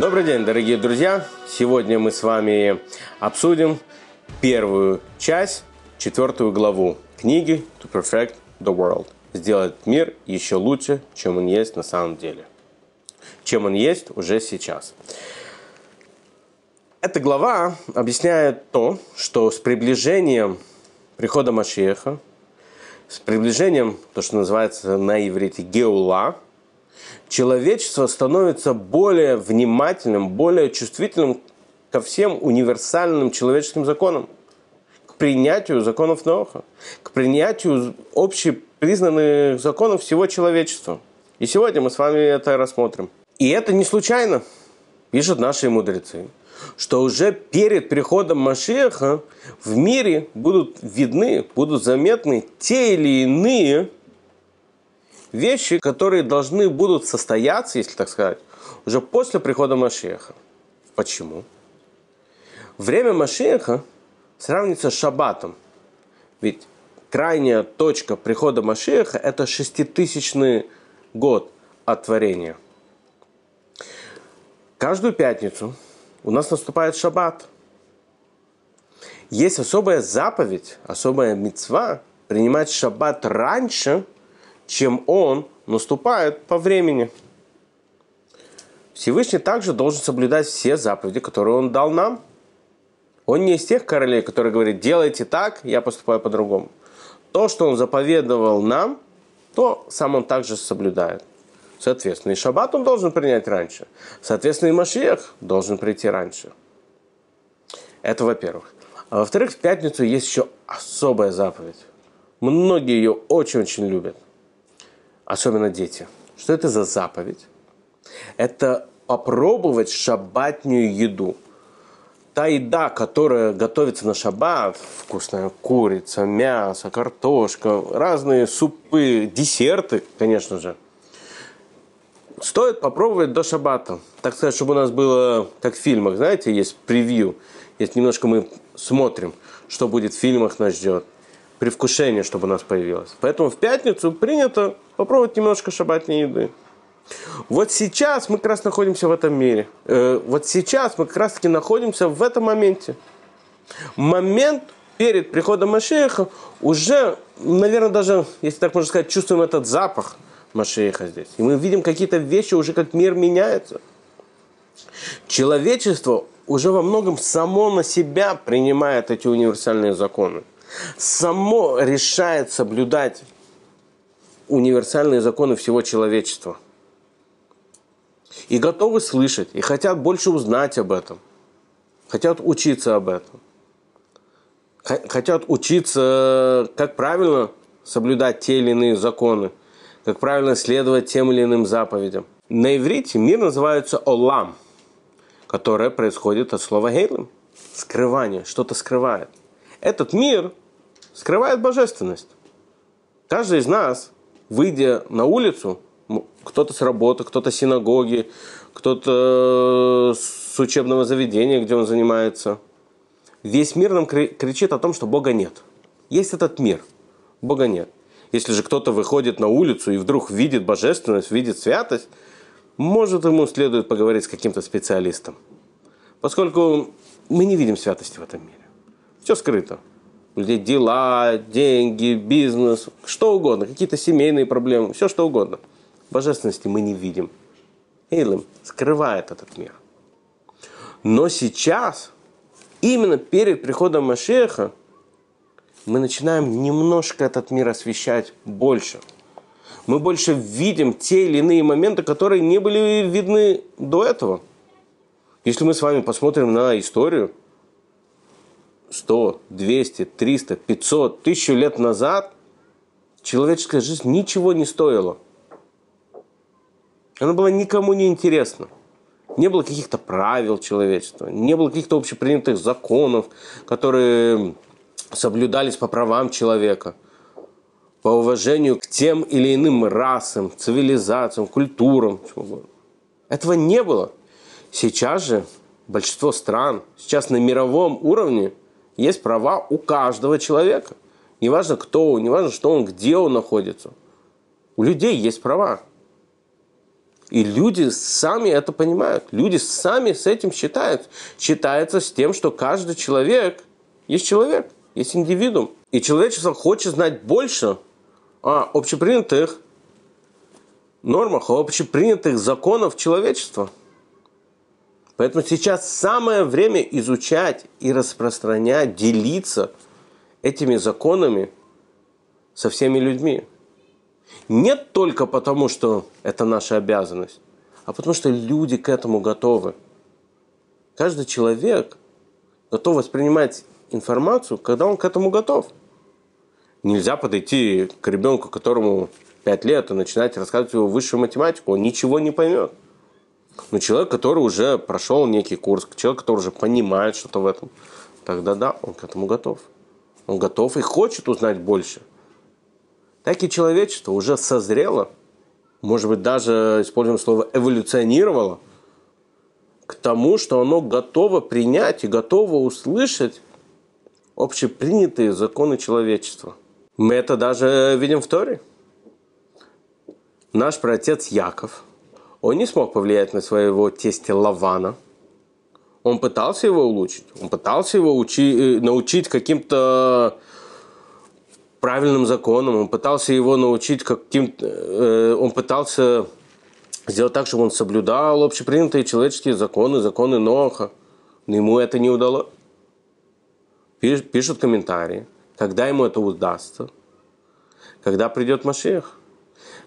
Добрый день, дорогие друзья! Сегодня мы с вами обсудим первую часть, четвертую главу книги «To Perfect the World» – «Сделать мир еще лучше, чем он есть на самом деле». Чем он есть уже сейчас. Эта глава объясняет то, что с приближением прихода Машеха, с приближением, то, что называется на иврите геула – человечество становится более внимательным, более чувствительным ко всем универсальным человеческим законам, к принятию законов Ноха, к принятию общепризнанных законов всего человечества. И сегодня мы с вами это рассмотрим. И это не случайно, пишут наши мудрецы, что уже перед приходом Машеха в мире будут видны, будут заметны те или иные вещи, которые должны будут состояться, если так сказать, уже после прихода Машеха. Почему? Время Машеха сравнится с Шаббатом. Ведь крайняя точка прихода Машеха – это шеститысячный год от творения. Каждую пятницу у нас наступает Шаббат. Есть особая заповедь, особая мецва принимать Шаббат раньше – чем он наступает по времени. Всевышний также должен соблюдать все заповеди, которые он дал нам. Он не из тех королей, которые говорят, делайте так, я поступаю по-другому. То, что он заповедовал нам, то сам он также соблюдает. Соответственно, и шаббат он должен принять раньше. Соответственно, и Машиях должен прийти раньше. Это во-первых. А во-вторых, в пятницу есть еще особая заповедь. Многие ее очень-очень любят – особенно дети. Что это за заповедь? Это попробовать шаббатнюю еду. Та еда, которая готовится на шаббат, вкусная курица, мясо, картошка, разные супы, десерты, конечно же, стоит попробовать до шаббата. Так сказать, чтобы у нас было, как в фильмах, знаете, есть превью, есть немножко мы смотрим, что будет в фильмах нас ждет привкушение, чтобы у нас появилось. Поэтому в пятницу принято попробовать немножко шабатной еды. Вот сейчас мы как раз находимся в этом мире. Э, вот сейчас мы как раз таки находимся в этом моменте. Момент перед приходом Машеха уже, наверное, даже, если так можно сказать, чувствуем этот запах Машеха здесь. И мы видим какие-то вещи уже, как мир меняется. Человечество уже во многом само на себя принимает эти универсальные законы само решает соблюдать универсальные законы всего человечества. И готовы слышать, и хотят больше узнать об этом. Хотят учиться об этом. Хотят учиться, как правильно соблюдать те или иные законы, как правильно следовать тем или иным заповедям. На иврите мир называется Олам, которое происходит от слова Гейлем. Скрывание, что-то скрывает. Этот мир скрывает божественность. Каждый из нас, выйдя на улицу, кто-то с работы, кто-то с синагоги, кто-то с учебного заведения, где он занимается, весь мир нам кричит о том, что Бога нет. Есть этот мир, Бога нет. Если же кто-то выходит на улицу и вдруг видит божественность, видит святость, может ему следует поговорить с каким-то специалистом. Поскольку мы не видим святости в этом мире. Все скрыто людей дела, деньги, бизнес, что угодно, какие-то семейные проблемы, все что угодно. Божественности мы не видим. Эйлем скрывает этот мир. Но сейчас, именно перед приходом Машеха, мы начинаем немножко этот мир освещать больше. Мы больше видим те или иные моменты, которые не были видны до этого. Если мы с вами посмотрим на историю, 100, 200, 300, 500, тысячу лет назад человеческая жизнь ничего не стоила. Она была никому не интересна. Не было каких-то правил человечества, не было каких-то общепринятых законов, которые соблюдались по правам человека, по уважению к тем или иным расам, цивилизациям, культурам. Этого не было. Сейчас же большинство стран, сейчас на мировом уровне есть права у каждого человека. Неважно, кто он, неважно, что он, где он находится. У людей есть права. И люди сами это понимают. Люди сами с этим считают. Считается с тем, что каждый человек есть человек, есть индивидуум. И человечество хочет знать больше о общепринятых нормах, о общепринятых законах человечества. Поэтому сейчас самое время изучать и распространять, делиться этими законами со всеми людьми. Нет только потому, что это наша обязанность, а потому что люди к этому готовы. Каждый человек готов воспринимать информацию, когда он к этому готов. Нельзя подойти к ребенку, которому 5 лет, и начинать рассказывать его высшую математику, он ничего не поймет. Но человек, который уже прошел некий курс, человек, который уже понимает что-то в этом, тогда да, он к этому готов. Он готов и хочет узнать больше – так и человечество уже созрело, может быть, даже, используем слово, эволюционировало к тому, что оно готово принять и готово услышать общепринятые законы человечества. Мы это даже видим в Торе. Наш праотец Яков, он не смог повлиять на своего тестя Лавана. Он пытался его улучшить, он пытался его учи, э, научить каким-то правильным законом, он пытался его научить каким-то... Э, он пытался сделать так, чтобы он соблюдал общепринятые человеческие законы, законы Ноха. Но ему это не удалось. Пишут комментарии, когда ему это удастся, когда придет Машех.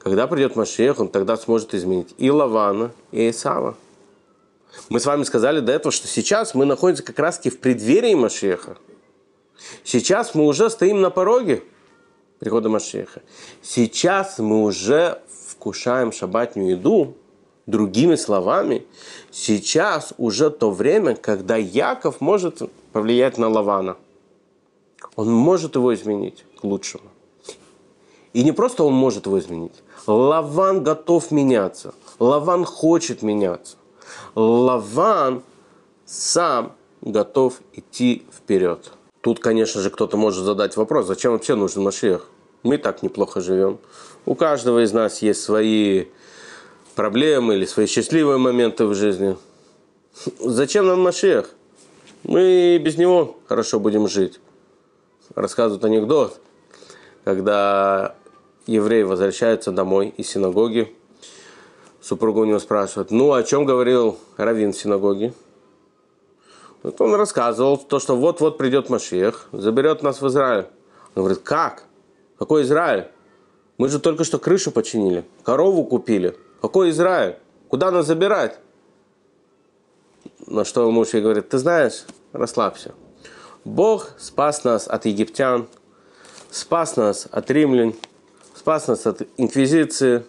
Когда придет Машех, он тогда сможет изменить и Лавана, и Исава. Мы с вами сказали до этого, что сейчас мы находимся как раз в преддверии Машеха. Сейчас мы уже стоим на пороге прихода Машеха. Сейчас мы уже вкушаем шабатнюю еду, другими словами, сейчас уже то время, когда Яков может повлиять на Лавана. Он может его изменить к лучшему. И не просто он может его изменить. Лаван готов меняться. Лаван хочет меняться. Лаван сам готов идти вперед. Тут, конечно же, кто-то может задать вопрос, зачем вообще нужен Машех? Мы так неплохо живем. У каждого из нас есть свои проблемы или свои счастливые моменты в жизни. Зачем нам Машех? Мы без него хорошо будем жить. Рассказывают анекдот, когда еврей возвращается домой из синагоги, супруга у него спрашивает, ну, о чем говорил раввин в синагоге? Вот он рассказывал то, что вот-вот придет Машех, заберет нас в Израиль. Он говорит, как? Какой Израиль? Мы же только что крышу починили, корову купили. Какой Израиль? Куда нас забирать? На что муж ей говорит, ты знаешь, расслабься. Бог спас нас от египтян, спас нас от римлян, спас нас от инквизиции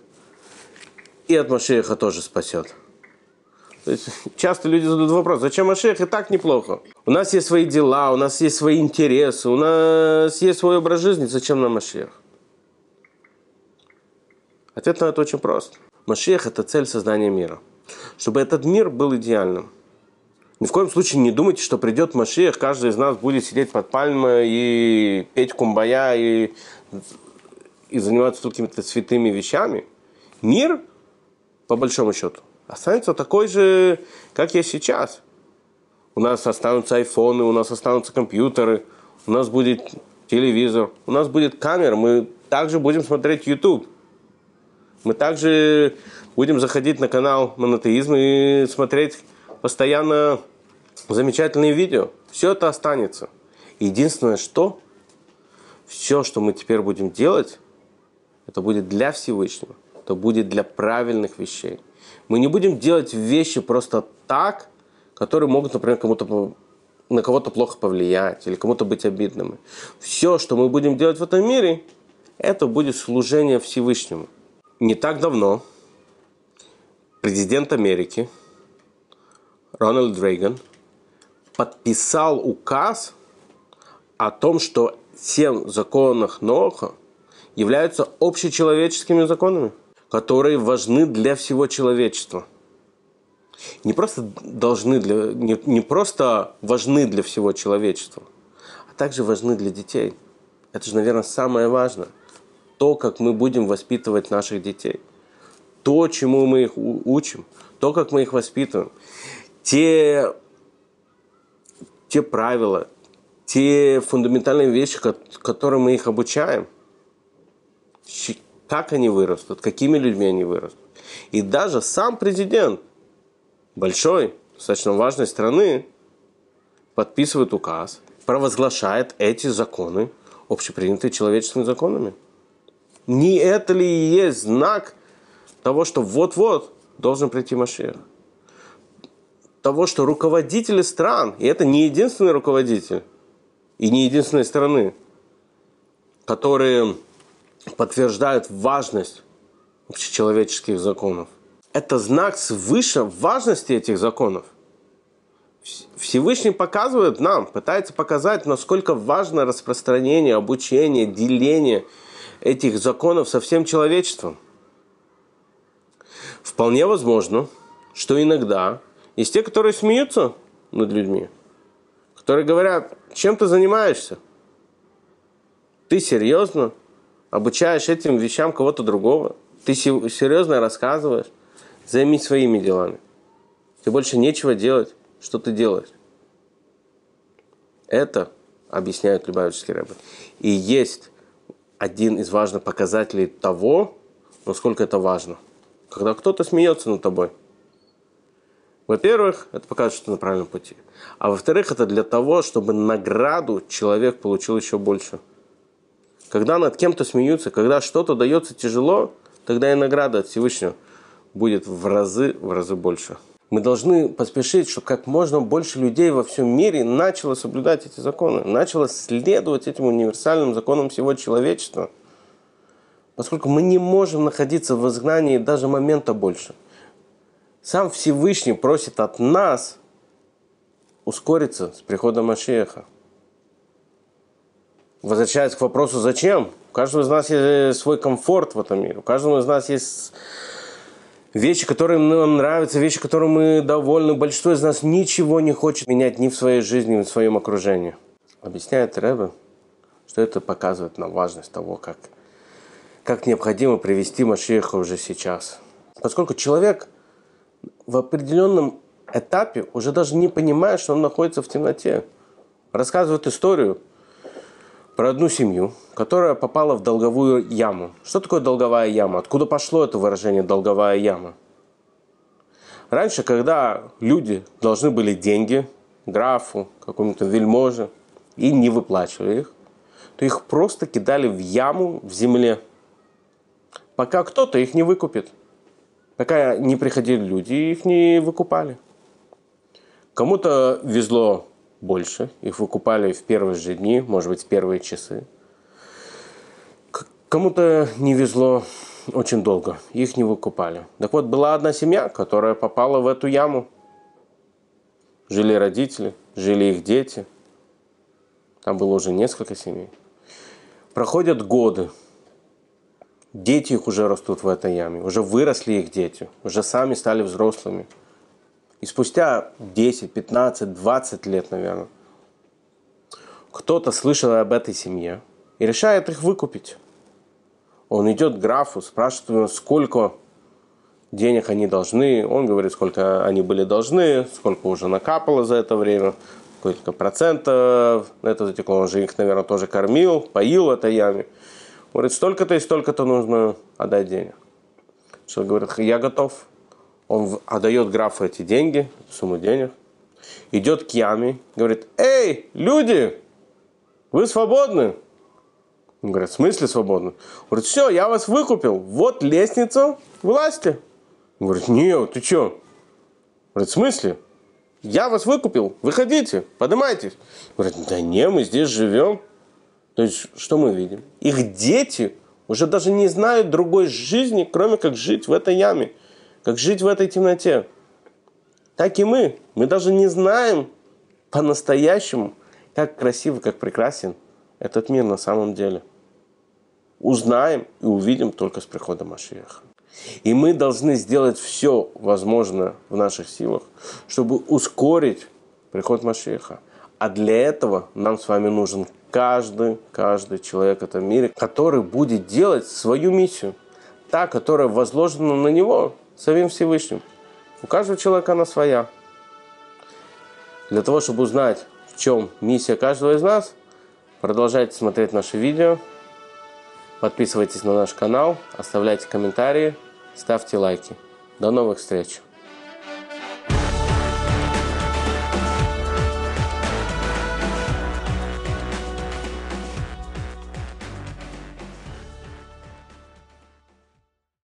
и от Машеха тоже спасет. То есть часто люди задают вопрос, зачем Машех и так неплохо? У нас есть свои дела, у нас есть свои интересы, у нас есть свой образ жизни, зачем нам Машех? Ответ на это очень прост. Машех – это цель создания мира. Чтобы этот мир был идеальным. Ни в коем случае не думайте, что придет Машех, каждый из нас будет сидеть под пальмой и петь кумбая и, и заниматься какими-то святыми вещами. Мир, по большому счету, останется такой же, как есть сейчас. У нас останутся айфоны, у нас останутся компьютеры, у нас будет телевизор, у нас будет камера, мы также будем смотреть YouTube. Мы также будем заходить на канал Монотеизм и смотреть постоянно замечательные видео. Все это останется. Единственное, что все, что мы теперь будем делать, это будет для Всевышнего. Это будет для правильных вещей. Мы не будем делать вещи просто так, которые могут, например, кому-то на кого-то плохо повлиять или кому-то быть обидными. Все, что мы будем делать в этом мире, это будет служение Всевышнему. Не так давно президент Америки Рональд Рейган подписал указ о том, что семь законов Ноха являются общечеловеческими законами которые важны для всего человечества. Не просто должны для, не, не просто важны для всего человечества, а также важны для детей. Это же, наверное, самое важное. То, как мы будем воспитывать наших детей. то, чему мы их учим, то, как мы их воспитываем, те, те правила, те фундаментальные вещи, которые мы их обучаем, как они вырастут, какими людьми они вырастут. И даже сам президент большой, достаточно важной страны подписывает указ, провозглашает эти законы общепринятые человеческими законами. Не это ли и есть знак того, что вот-вот должен прийти Машех? Того, что руководители стран, и это не единственный руководитель, и не единственной страны, которые подтверждают важность общечеловеческих законов. Это знак свыше важности этих законов. Всевышний показывает нам, пытается показать, насколько важно распространение, обучение, деление этих законов со всем человечеством. Вполне возможно, что иногда есть те, которые смеются над людьми, которые говорят, чем ты занимаешься? Ты серьезно обучаешь этим вещам кого-то другого? Ты серьезно рассказываешь? Займись своими делами. Тебе больше нечего делать. Что ты делаешь? Это, объясняют Любавические рыбы, и есть один из важных показателей того, насколько это важно. Когда кто-то смеется над тобой. Во-первых, это показывает, что ты на правильном пути. А во-вторых, это для того, чтобы награду человек получил еще больше. Когда над кем-то смеются, когда что-то дается тяжело, тогда и награда от Всевышнего будет в разы, в разы больше. Мы должны поспешить, чтобы как можно больше людей во всем мире начало соблюдать эти законы, начало следовать этим универсальным законам всего человечества. Поскольку мы не можем находиться в изгнании даже момента больше. Сам Всевышний просит от нас ускориться с приходом Машеха. Возвращаясь к вопросу «Зачем?», у каждого из нас есть свой комфорт в этом мире, у каждого из нас есть вещи, которые нам нравятся, вещи, которым мы довольны. Большинство из нас ничего не хочет менять ни в своей жизни, ни в своем окружении. Объясняет Рэбе, что это показывает нам важность того, как, как необходимо привести Машиха уже сейчас. Поскольку человек в определенном этапе уже даже не понимает, что он находится в темноте. Рассказывает историю про одну семью, которая попала в долговую яму. Что такое долговая яма? Откуда пошло это выражение долговая яма? Раньше, когда люди должны были деньги графу, какому-то вельможе, и не выплачивали их, то их просто кидали в яму в земле, пока кто-то их не выкупит. Пока не приходили люди, их не выкупали. Кому-то везло больше. Их выкупали в первые же дни, может быть, в первые часы. Кому-то не везло очень долго, их не выкупали. Так вот, была одна семья, которая попала в эту яму. Жили родители, жили их дети. Там было уже несколько семей. Проходят годы. Дети их уже растут в этой яме. Уже выросли их дети. Уже сами стали взрослыми. И спустя 10, 15, 20 лет, наверное, кто-то слышал об этой семье и решает их выкупить. Он идет к графу, спрашивает его, сколько денег они должны. Он говорит, сколько они были должны, сколько уже накапало за это время, сколько процентов это затекло. Он же их, наверное, тоже кормил, поил в этой яме. Говорит, столько-то и столько-то нужно отдать денег. Человек говорит, я готов он отдает графу эти деньги, сумму денег, идет к яме, говорит, эй, люди, вы свободны? Он говорит, в смысле свободны? Он говорит, все, я вас выкупил, вот лестница власти. Он говорит, нет, ты что? Говорит, в смысле? Я вас выкупил, выходите, поднимайтесь. Говорит, да не, мы здесь живем. То есть, что мы видим? Их дети уже даже не знают другой жизни, кроме как жить в этой яме как жить в этой темноте. Так и мы. Мы даже не знаем по-настоящему, как красиво, как прекрасен этот мир на самом деле. Узнаем и увидим только с приходом Машиаха. И мы должны сделать все возможное в наших силах, чтобы ускорить приход Машиаха. А для этого нам с вами нужен каждый, каждый человек в этом мире, который будет делать свою миссию – та, которая возложена на него самим Всевышним. У каждого человека она своя. Для того, чтобы узнать, в чем миссия каждого из нас, продолжайте смотреть наши видео, подписывайтесь на наш канал, оставляйте комментарии, ставьте лайки. До новых встреч!